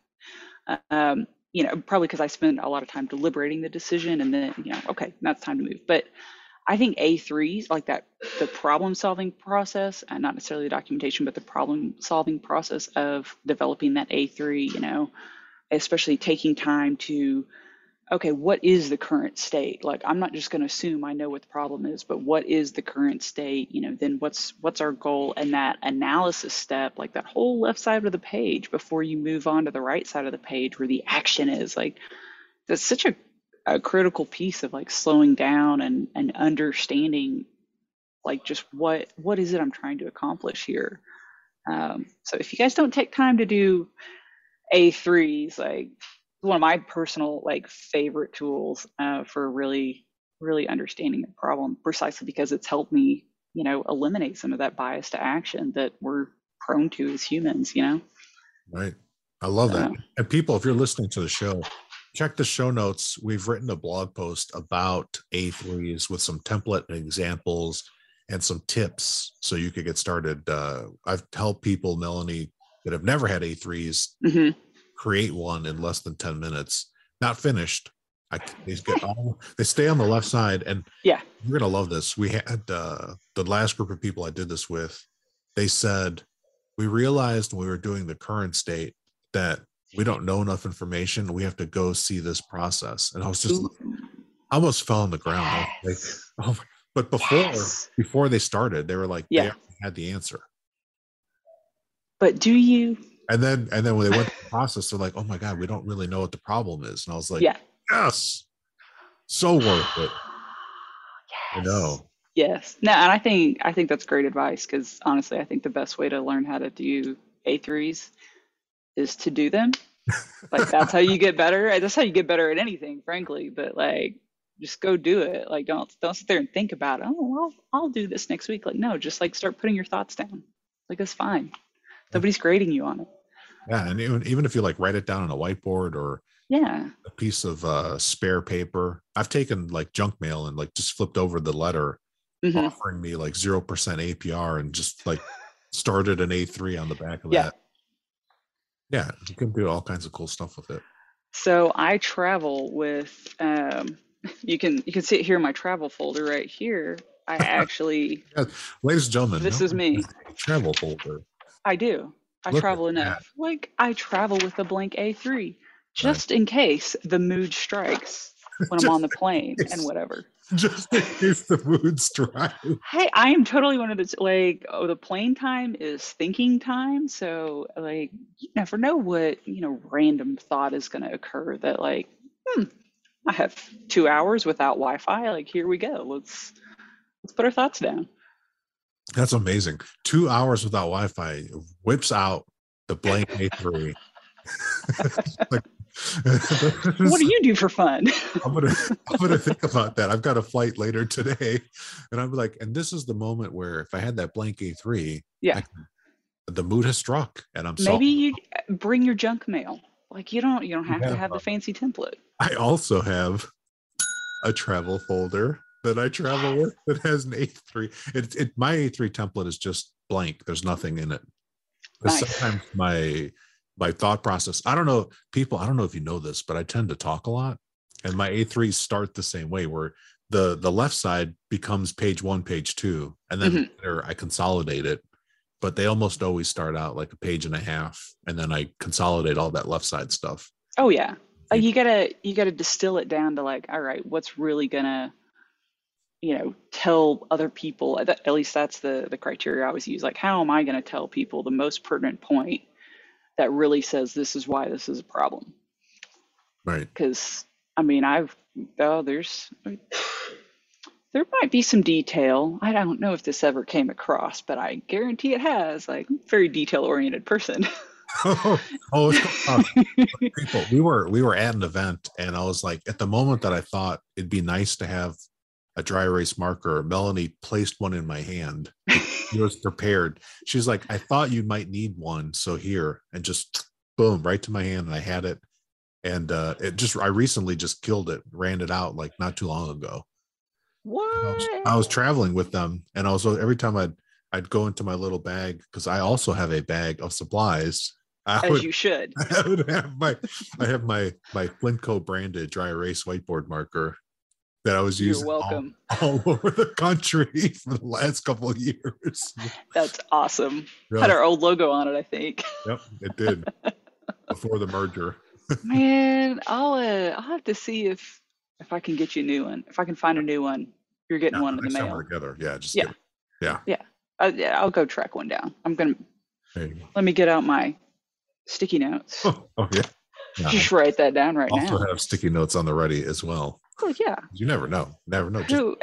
Um, you know, probably because I spent a lot of time deliberating the decision and then you know, okay, now it's time to move. But I think A3s like that, the problem solving process, and not necessarily the documentation, but the problem solving process of developing that A3, you know, especially taking time to okay, what is the current state? Like, I'm not just going to assume I know what the problem is, but what is the current state? You know, then what's what's our goal? And that analysis step, like that whole left side of the page before you move on to the right side of the page where the action is, like that's such a, a critical piece of like slowing down and and understanding, like just what what is it I'm trying to accomplish here. Um, so if you guys don't take time to do A3s, like one of my personal like favorite tools uh, for really really understanding a problem precisely because it's helped me you know eliminate some of that bias to action that we're prone to as humans you know? Right. I love so. that and people if you're listening to the show check the show notes. We've written a blog post about a3s with some template and examples and some tips so you could get started. Uh, i've helped people melanie that have never had a3s mm-hmm create one in less than 10 minutes. Not finished. I, they get all they stay on the left side and yeah. you're gonna love this. We had uh, the last group of people i did this with they said we realized when we were doing the current state that we don't know enough information. We have to go see this process. And i was just I almost fell on the ground. Like, oh, but before yes. before they started they were like yeah. they had the answer. But do you and then and then when they went through the process, they're like, "Oh my god, we don't really know what the problem is." And I was like, "Yeah, yes, so worth it." yes. I know. Yes. No, and I think I think that's great advice because honestly, I think the best way to learn how to do A3s is to do them. like that's how you get better. That's how you get better at anything, frankly. But like, just go do it. Like, don't don't sit there and think about it. Oh, well, I'll do this next week. Like, no, just like start putting your thoughts down. Like, it's fine. Nobody's grading you on it. Yeah, and even, even if you like write it down on a whiteboard or yeah, a piece of uh, spare paper. I've taken like junk mail and like just flipped over the letter mm-hmm. offering me like zero percent APR and just like started an A three on the back of yeah. that. Yeah, you can do all kinds of cool stuff with it. So I travel with um, you can you can see it here in my travel folder right here. I actually yeah, ladies and gentlemen, this no, is me. Travel folder. I do. I Look travel enough. That. Like I travel with a blank A3 just right. in case the mood strikes when I'm on the plane and whatever. Just in case the mood strikes. Hey, I am totally one of those like, oh, the plane time is thinking time. So like you never know what, you know, random thought is gonna occur that like, hmm, I have two hours without Wi-Fi. Like here we go. Let's let's put our thoughts down. That's amazing. Two hours without Wi-Fi whips out the blank A3. like what do you do for fun? I'm gonna I'm gonna think about that. I've got a flight later today, and I'm like, and this is the moment where if I had that blank A3, Yeah. The mood has struck, and I'm Maybe you bring your junk mail. Like you don't you don't have to have the fancy template. I also have a travel folder that I travel with that has an A3. It, it my A3 template is just blank. There's nothing in it. Nice. Sometimes my my thought process. I don't know people. I don't know if you know this, but I tend to talk a lot, and my A3s start the same way, where the the left side becomes page one, page two, and then Mhm. later I consolidate it. But they almost always start out like a page and a half, and then I consolidate all that left side stuff. Oh yeah. Uh, you gotta you gotta distill it down to like, all right, what's really gonna, you know, tell other people. At at least that's the the criteria I always use. Like, how am I gonna tell people the most pertinent point that really says this is why this is a problem? Right. Because I mean, I've oh, there's there might be some detail. I don't know if this ever came across, but I guarantee it has. Like, very detail oriented person. oh, uh, people. We were we were at an event, and I was like, at the moment that I thought it'd be nice to have a dry erase marker, Melanie placed one in my hand. She was prepared. She's like, I thought you might need one, so here, and just boom, right to my hand, and I had it. And uh, it just, I recently just killed it, ran it out like not too long ago. I was, what? I was traveling with them, and also every time I'd I'd go into my little bag because I also have a bag of supplies. I As would, you should. I would have my I have my my Flintco branded dry erase whiteboard marker that I was You're using all- welcome. all, over the country for the last couple of years. That's awesome. Yeah, Had our old logo on it, I think. yep, it did before the merger. Man, I'll uh, I'll have to see if if I can get you a new one. If I can find a new one, you're getting Yeah, one in the mail. together. Yeah, just Yeah. get- Uh, yeah, I'll go track one down. I'm gonna go. let me get out my sticky notes. Oh, oh, yeah. Yeah, Just write that down right also now. have sticky notes on the ready as well. Oh yeah. You never know. Never know. Just, Who?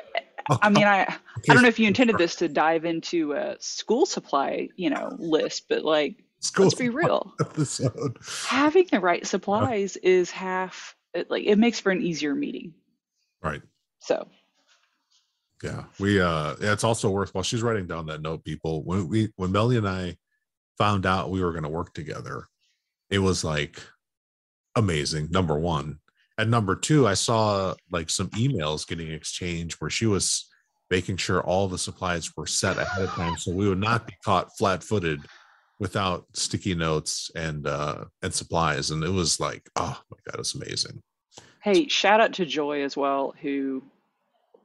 I mean, I I don't know if you intended this to dive into a school supply, you know, list, but like, School let's be real. episode. Having the right supplies is half. It, like, it makes for an easier meeting. Right. So Yeah, we uh yeah, it's also worth while she's writing down that note, people. When we when Melly and I found out we were gonna work together, it was like amazing, number one. And number two, I saw like some emails getting exchanged where she was making sure all the supplies were set ahead of time so we would not be caught flat footed without sticky notes and uh and supplies. And it was like, oh my god, it's amazing. Hey, shout out to Joy as well, who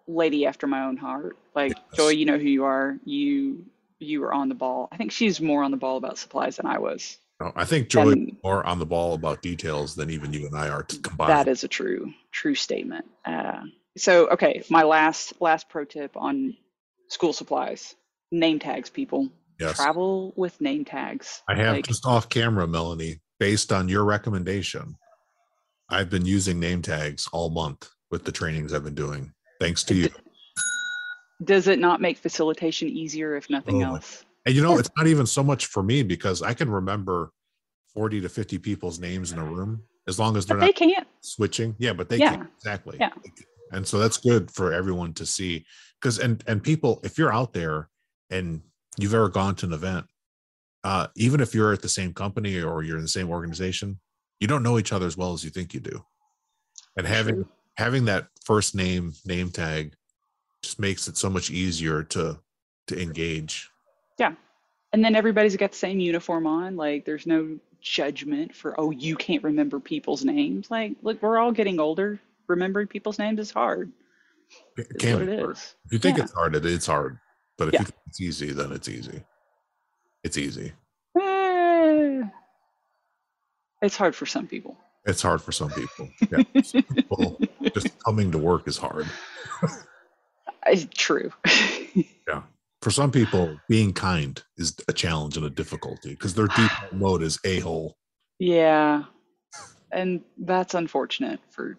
lady after my own heart. Like Yes. Joy, you know who you are. You you were on the ball. I think she's more on the ball about supplies than I was. No, I think Joy And- is more on the ball about details than even you and I are combined. That is a true true statement. Uh, so okay, my last last pro tip on school supplies: name tags. People yes. travel with name tags. I have Like, just off camera, Melanie, based on your recommendation. I've been using name tags all month with the trainings I've been doing. Thanks to you. does it not make facilitation easier if nothing Oh, else? And you know, it's not even so much for me because I can remember 40 to 50 people's names in a room as long as they're they not can't. switching. Yeah, but they Yeah. can exactly. Yeah. And so that's good for everyone to see. Because and and people, if you're out there and you've ever gone to an event, uh, even if you're at the same company or you're in the same organization, you don't know each other as well as you think you do. And having having that first name name tag just makes it so much easier to to engage. And then everybody's got the same uniform on. Like there's no judgment for oh you can't remember people's names. Like look, we're all getting older. Remembering people's names is hard. It Is can it is. If you think Yeah. it's hard, it, it's hard. But if Yeah. you think it's easy, then it's easy. It's easy. Eh, it's hard for some people. It's hard for some people. Yeah. Some people just coming to work is hard. It's true. For some people, being kind is a challenge and a difficulty because their default mode is a hole. yeah, and that's unfortunate for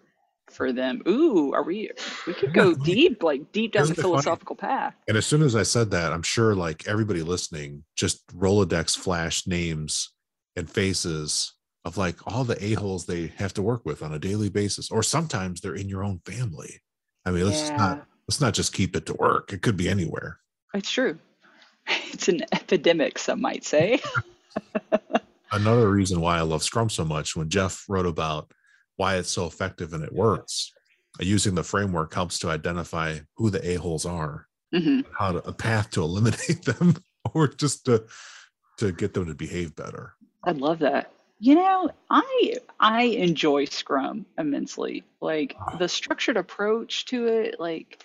for them. Ooh, are we? We could go Isn't it funny? deep, like deep down Isn't the philosophical path. And as soon as I said that, I'm sure like everybody listening just Rolodex flash names and faces of like all the a-holes they have to work with on a daily basis or sometimes they're in your own family i mean let's Yeah. not let's not just keep it to work it could be anywhere It's true. It's an epidemic, some might say. another reason why i love scrum so much when jeff wrote about why it's so effective and it works uh, using the framework helps to identify who the a-holes are hmm how to a path to eliminate them or just to to get them to behave better I love that. You know, I I enjoy Scrum immensely. Like the structured approach to it. Like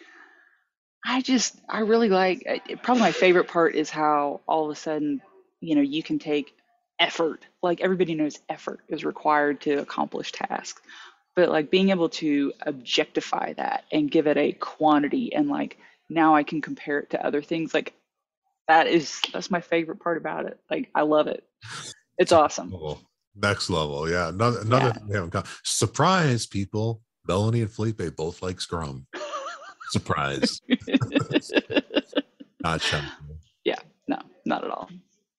I just I really like. Uh, probably my favorite part is how all of a sudden, you know, you can take effort. Like everybody knows effort is required to accomplish tasks, but like being able to objectify that and give it a quantity and like now I can compare it to other things. Like that is that's my favorite part about it. Like I love it. It's awesome. level. Next level. Yeah. Another, another Yeah. thing we haven't. Surprise, people. Melanie and Felipe both like Scrum. Surprise. Not shocking. Yeah, no, not at all.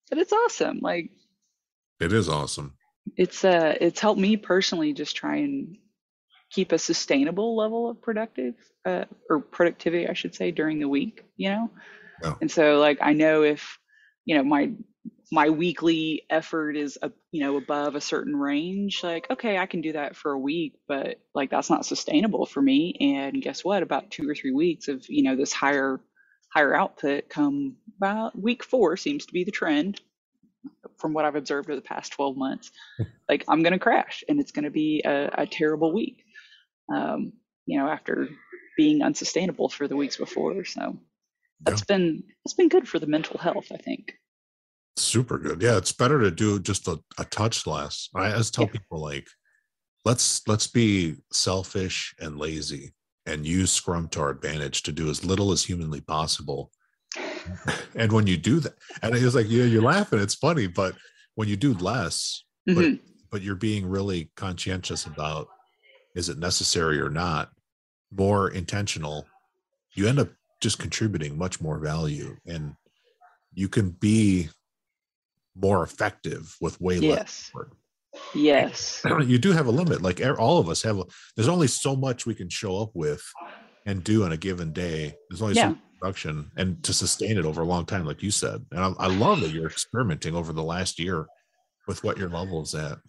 But it's awesome. Like It is awesome. it's uh it's helped me personally just try and keep a sustainable level of productive uh, or productivity, I should say, during the week, you know? Yeah. And so like I know if, you know, my my weekly effort is a you know above a certain range like okay i can do that for a week but like that's not sustainable for me. And guess what? About two or three weeks of you know this higher higher output come about week four seems to be the trend from what i've observed over the past 12 months. Like i'm going to crash and it's going to be a, a terrible week um, you know after being unsustainable for the weeks before. So that's been it's been good for the mental health i think Super good. Yeah. It's better to do just a, a touch less. I always tell Yeah. people like, let's let's be selfish and lazy and use Scrum to our advantage to do as little as humanly possible. And when you do that, and it's like, yeah, you're laughing, it's funny, but when you do less, Mhm. but you're being really conscientious about is it necessary or not, more intentional, you end up just contributing much more value and you can be more effective with way yes less yes. You do have a limit. Like all of us have, a, there's only so much we can show up with and do on a given day. There's only so Yeah. much production and to sustain it over a long time, like you said. And I, I love that you're experimenting over the last year with what your level is at.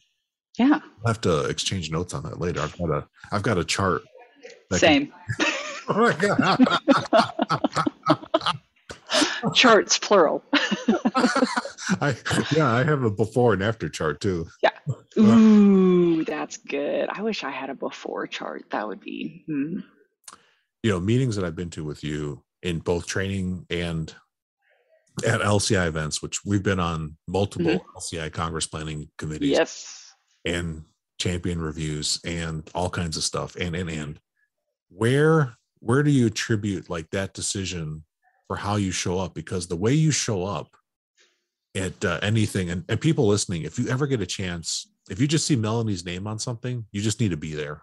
yeah I'll have to exchange notes on that later. I've got a I've got a chart. that can- same Oh my God. charts plural I yeah, I have a before and after chart too. Yeah. Ooh that's good i wish i had a before chart that would be hmm. You know, meetings that I've been to with you in both training and at LCI events, which we've been on multiple LCI Congress planning committees yes and champion reviews and all kinds of stuff. And and and where where do you attribute like that decision for how you show up? Because the way you show up at uh, anything, and, and people listening, if you ever get a chance, if you just see Melanie's name on something, you just need to be there.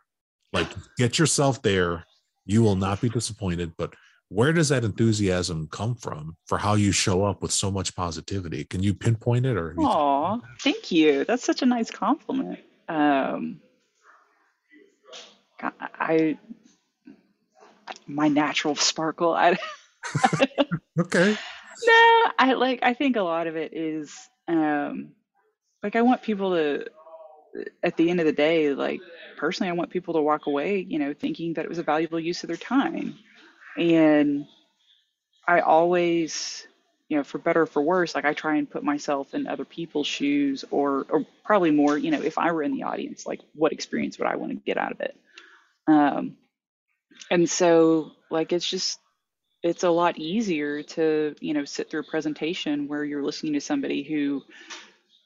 Like get yourself there. You will not be disappointed. But where does that enthusiasm come from for how you show up with so much positivity? Can you pinpoint it or? have you thought- Aw, thank you. That's such a nice compliment. Um, I, I my natural sparkle. I Okay. no, I like. I think a lot of it is um, like I want people to. At the end of the day, like personally, I want people to walk away, you know, thinking that it was a valuable use of their time, and I always, you know, for better or for worse, like I try and put myself in other people's shoes, or or probably more, you know, if I were in the audience, like what experience would I want to get out of it? Um, and so, like, it's just it's a lot easier to you know sit through a presentation where you're listening to somebody who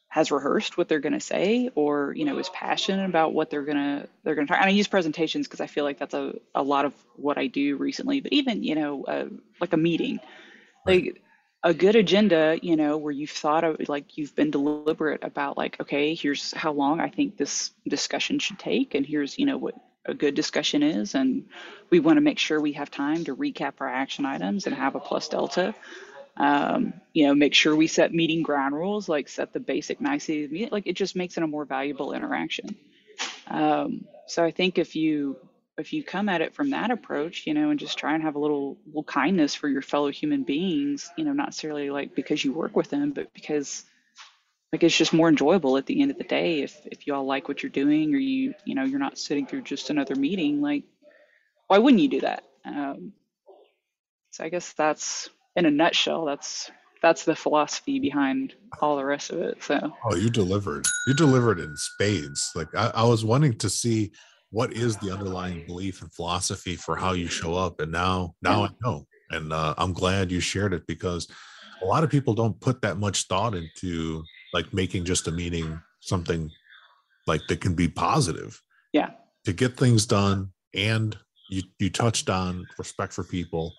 has rehearsed what they're going to say or you know is passionate about what they're going to they're going to talk and i use presentations because i feel like that's a, a lot of what i do recently but even you know uh, like a meeting. Like a good agenda you know where you've thought of like you've been deliberate about like okay here's how long i think this discussion should take and here's you know what a good discussion is and we want to make sure we have time to recap our action items and have a plus delta Um, you know, make sure we set meeting ground rules, like set the basic niceties. Like it just makes it a more valuable interaction. Um, so I think if you if you come at it from that approach, you know, and just try and have a little little kindness for your fellow human beings, you know, not necessarily like because you work with them, but because like it's just more enjoyable at the end of the day if if you all like what you're doing or you you know you're not sitting through just another meeting like why wouldn't you do that? Um, so i guess that's in a nutshell that's that's the philosophy behind all the rest of it so. Oh you delivered. You delivered in spades. Like i, I was wanting to see what is the underlying belief and philosophy for how you show up and now now i know. And uh, i'm glad you shared it because a lot of people don't put that much thought into like making just a meeting something like that can be positive. Yeah. To get things done and you you touched on respect for people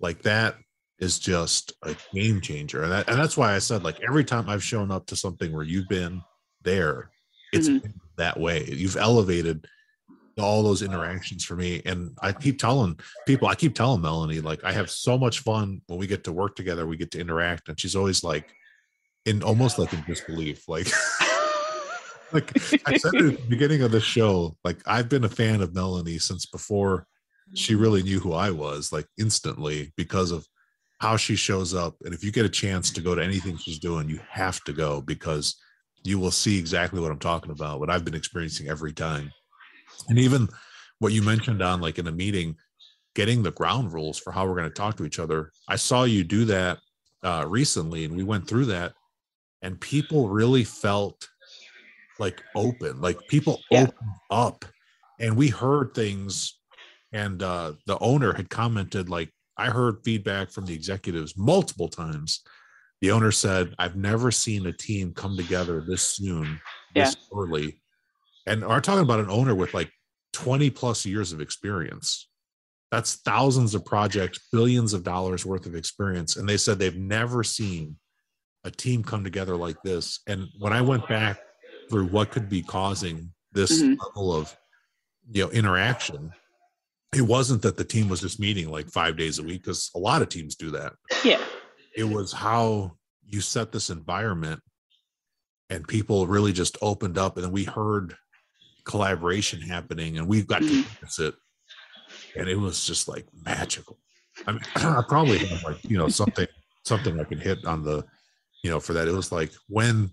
like that is just a game changer and, that, and that's why i said like every time i've shown up to something where you've been there it's mm-hmm. that way you've elevated all those interactions for me and i keep telling people i keep telling melanie like i have so much fun when we get to work together we get to interact and she's always like in almost like in disbelief like like i said at the beginning of the show like i've been a fan of melanie since before she really knew who i was like instantly because of how she shows up. And if you get a chance to go to anything she's doing you have to go because you will see exactly what i'm talking about what i've been experiencing every time. And even what you mentioned on like in a meeting getting the ground rules for how we're going to talk to each other. I saw you do that uh, recently and we went through that and people really felt like open like people yeah. opened up and we heard things and uh the owner had commented like i heard feedback from the executives multiple times the owner said i've never seen a team come together this soon this yeah. early and are talking about an owner with like 20 plus years of experience that's thousands of projects billions of dollars worth of experience and they said they've never seen a team come together like this. And when I went back through what could be causing this mm-hmm. level of you know interaction, it wasn't that the team was just meeting like five days a week because a lot of teams do that. Yeah. It was how you set this environment and people really just opened up and we heard collaboration happening and we've got mm-hmm. to witness it and it was just like magical. I mean, I probably have like you know something something I can hit on the you know for that. It was like when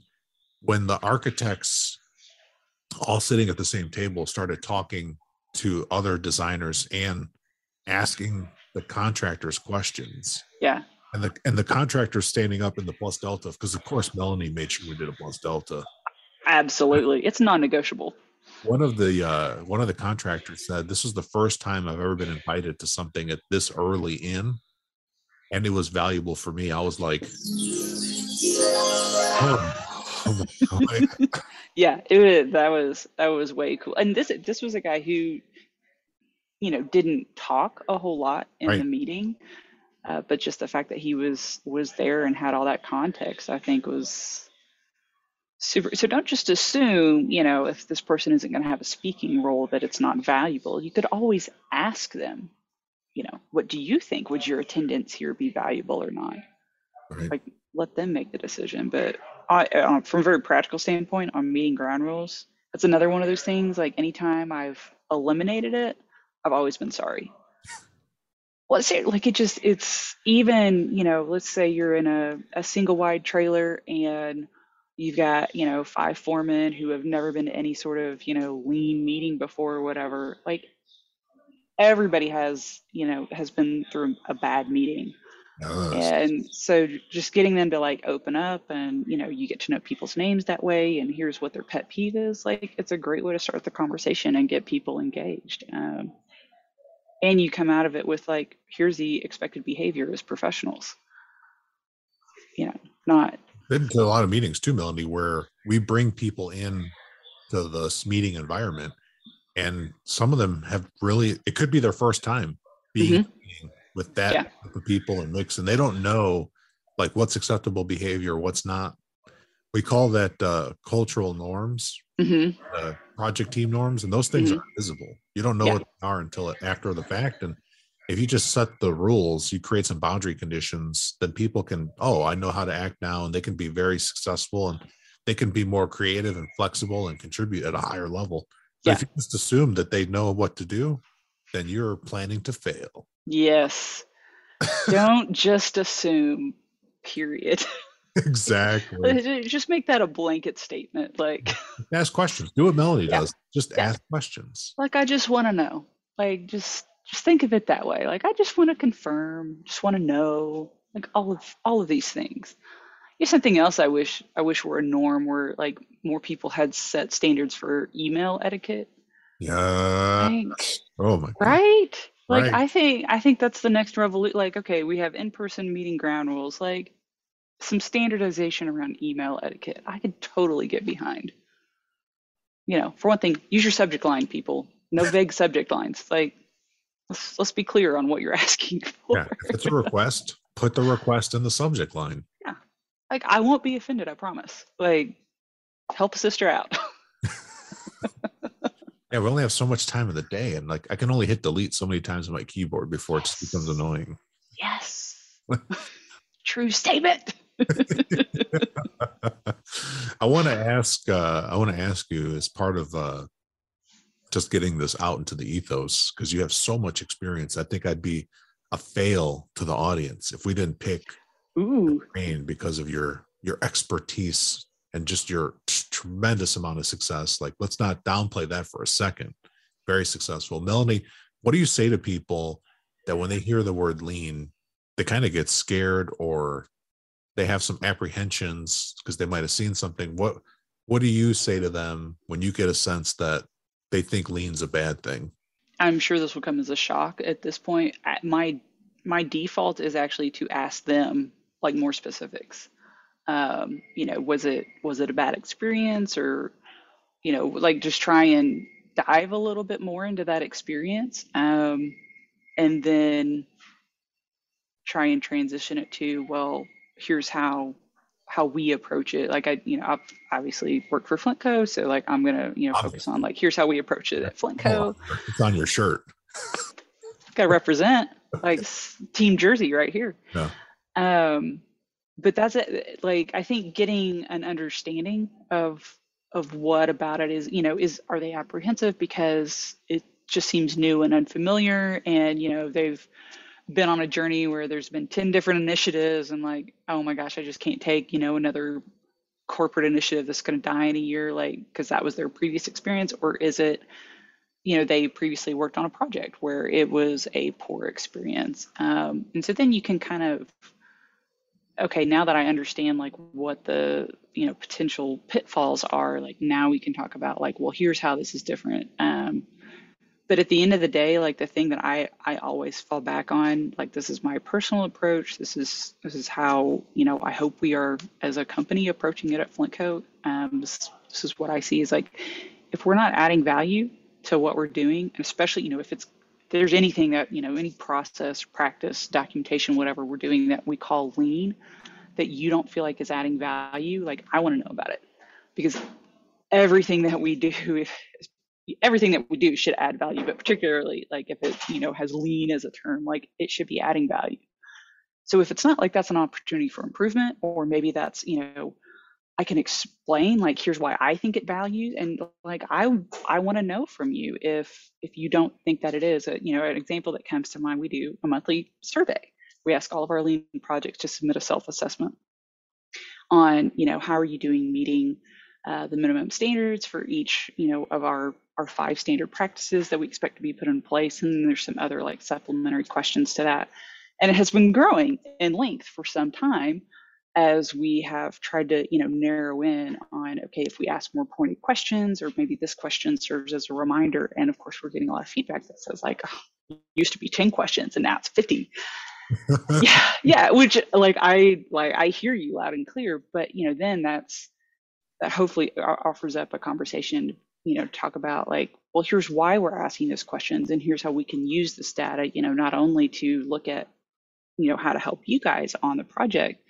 when the architects all sitting at the same table started talking to other designers and asking the contractors questions. Yeah. And the and the contractors standing up in the plus delta because of course melanie made sure we did a plus delta. Absolutely. It's non-negotiable. One of the uh one of the contractors said this was the first time i've ever been invited to something at this early in and it was valuable for me. I was like yeah, it that was that was way cool. And this this was a guy who, you know, didn't talk a whole lot in right. the meeting, uh, but just the fact that he was was there and had all that context, I think was super. So don't just assume, you know, if this person isn't going to have a speaking role, that it's not valuable. You could always ask them, you know, what do you think? Would your attendance here be valuable or not? Right. Like let them make the decision. But I, uh, from a very practical standpoint, on meeting ground rules, that's another one of those things. Like anytime I've eliminated it, I've always been sorry. Well, say like it just it's even you know let's say you're in a, a single wide trailer and you've got you know five foremen who have never been to any sort of you know lean meeting before or whatever like everybody has you know has been through a bad meeting and so just getting them to like open up and you know you get to know people's names that way and here's what their pet peeve is like it's a great way to start the conversation and get people engaged um, and you come out of it with like here's the expected behavior as professionals. You know not been to a lot of meetings too melanie where we bring people in to this meeting environment and some of them have really it could be their first time being mm-hmm with that yeah. group of people and mix, and they don't know like what's acceptable behavior, what's not. We call that uh, cultural norms, mm-hmm. uh, project team norms, and those things mm-hmm. are invisible. You don't know yeah. what they are until after the fact. And if you just set the rules, you create some boundary conditions, then people can, oh, I know how to act now, and they can be very successful and they can be more creative and flexible and contribute at a higher level. But yeah. if you just assume that they know what to do, then you're planning to fail. Yes. Don't just assume, period. Exactly. just make that a blanket statement. Like ask questions. Do what Melody yeah. does. Just yeah. ask questions. Like I just want to know. Like just just think of it that way. Like I just want to confirm, just want to know, like all of all of these things. Here's something else I wish I wish were a norm where like more people had set standards for email etiquette. Yeah. Like, oh my God. Right? Like right. I think I think that's the next revolution. Like, okay, we have in-person meeting ground rules. Like some standardization around email etiquette. I could totally get behind. You know, for one thing, use your subject line, people. No vague subject lines. Like, let's let's be clear on what you're asking for. Yeah, if it's a request, put the request in the subject line. Yeah, like I won't be offended. I promise. Like, help a sister out. Yeah, we only have so much time in the day, and like I can only hit delete so many times on my keyboard before yes. it becomes annoying. Yes. True statement. I want to ask. Uh, I want to ask you as part of uh, just getting this out into the ethos because you have so much experience. I think I'd be a fail to the audience if we didn't pick Ooh. because of your your expertise and just your t- tremendous amount of success. Like, let's not downplay that for a second. Very successful. Melanie, what do you say to people that when they hear the word lean, they kind of get scared or they have some apprehensions because they might have seen something? What what do you say to them when you get a sense that they think lean's a bad thing? I'm sure this will come as a shock at this point. My my default is actually to ask them like more specifics um, you know, was it was it a bad experience or, you know, like just try and dive a little bit more into that experience, um, and then try and transition it to well, here's how how we approach it. Like I, you know, I've obviously worked for Flintco, so like I'm gonna, you know, focus on like here's how we approach it at Flintco. Oh, it's on your shirt. Got to represent like Team Jersey right here. Yeah. Um, but that's it like i think getting an understanding of of what about it is you know is are they apprehensive because it just seems new and unfamiliar and you know they've been on a journey where there's been 10 different initiatives and like oh my gosh i just can't take you know another corporate initiative that's going to die in a year like because that was their previous experience? Or is it you know they previously worked on a project where it was a poor experience? Um, and so then you can kind of okay, now that I understand like what the you know potential pitfalls are, like now we can talk about like, well, here's how this is different. Um, but at the end of the day, like the thing that I I always fall back on, like this is my personal approach. This is this is how you know I hope we are as a company approaching it at Flintco. Um, this, this is what I see is like if we're not adding value to what we're doing, and especially you know if it's there's anything that you know any process practice documentation whatever we're doing that we call lean that you don't feel like is adding value like i want to know about it. Because everything that we do everything that we do should add value but particularly like if it you know has lean as a term like it should be adding value. So if it's not like that's an opportunity for improvement or maybe that's you know I can explain like here's why I think it values and like I I want to know from you if if you don't think that it is a, you know an example that comes to mind we do a monthly survey. We ask all of our lean projects to submit a self-assessment on you know how are you doing meeting uh, the minimum standards for each you know of our our five standard practices that we expect to be put in place and there's some other like supplementary questions to that. And it has been growing in length for some time as we have tried to you know narrow in on okay if we ask more pointed questions or maybe this question serves as a reminder and of course we're getting a lot of feedback that says like oh, used to be 10 questions and now it's 50 yeah yeah which like i like i hear you loud and clear but you know then that's that hopefully offers up a conversation you know talk about like well here's why we're asking those questions and here's how we can use this data you know not only to look at you know how to help you guys on the project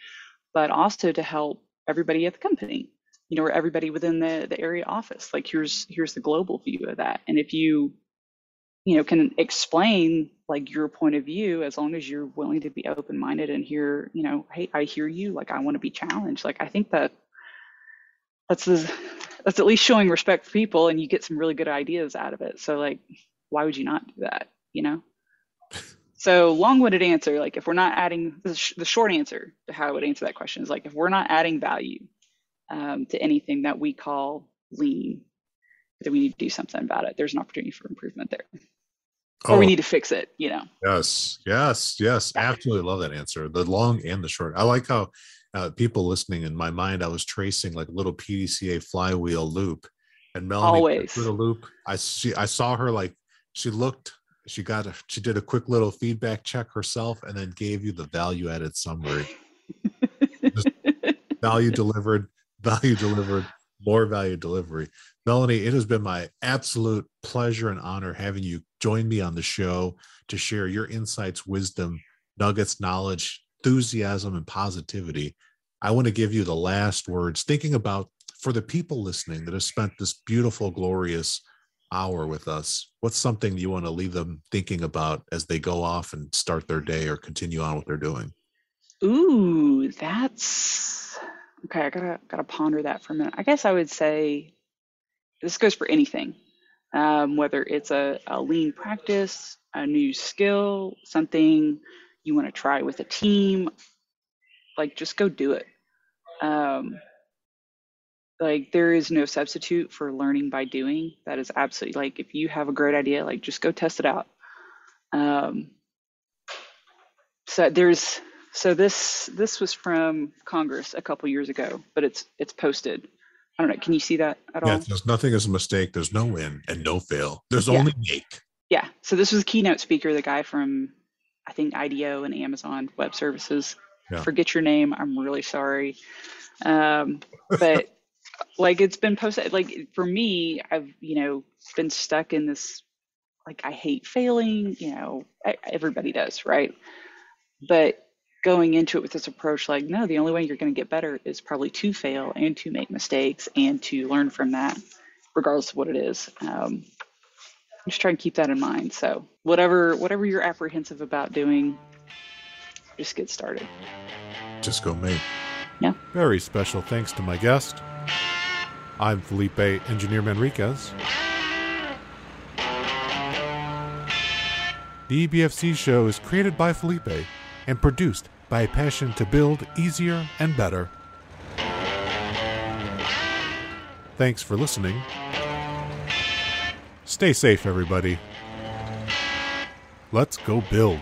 but also to help everybody at the company, you know, or everybody within the, the area office. Like here's here's the global view of that. And if you, you know, can explain like your point of view as long as you're willing to be open minded and hear you know hey i hear you like i want to be challenged like i think that that's that's at least showing respect for people and you get some really good ideas out of it so like why would you not do that you know so long-winded answer like if we're not adding the, sh- the short answer to how i would answer that question is like if we're not adding value um, to anything that we call lean then we need to do something about it. There's an opportunity for improvement there. Or oh, we need to fix it you know. Yes yes yes. Absolutely love that answer the long and the short. I like how uh, people listening in my mind i was tracing like a little pdca flywheel loop and melanie always. through the loop. I see i saw her like she looked she got a, she did a quick little feedback check herself and then gave you the value added summary. Value delivered value delivered more value delivery. Melanie it has been my absolute pleasure and honor having you join me on the show to share your insights wisdom nuggets knowledge enthusiasm and positivity. I want to give you the last words. Thinking about for the people listening that have spent this beautiful glorious hour with us, what's something you want to leave them thinking about as they go off and start their day or continue on what they're doing? Ooh, that's okay. I gotta gotta ponder that for a minute. I guess I would say this goes for anything, um, whether it's a, a lean practice, a new skill, something you want to try with a team. Like, just go do it. Um, like there is no substitute for learning by doing. That is absolutely like if you have a great idea like just go test it out. Um, so there's so this this was from congress a couple years ago but it's it's posted. I don't know can you see that at all? yeah, all? there's nothing as a mistake there's no win and no fail. There's yeah. only make. Yeah so this was a keynote speaker the guy from i think IDEO and amazon web services. Yeah. forget your name i'm really sorry. Um, but like it's been posted like for me i've you know been stuck in this like i hate failing you know everybody does right? But going into it with this approach like no the only way you're going to get better is probably to fail and to make mistakes and to learn from that regardless of what it is. Um, just try and keep that in mind. So whatever whatever you're apprehensive about doing just get started. Just go make. Yeah. Very special. Thanks to my guest I'm Felipe Engineer Manriquez. The EBFC show is created by Felipe and produced by a passion to build easier and better. Thanks for listening. Stay safe, everybody. Let's go build.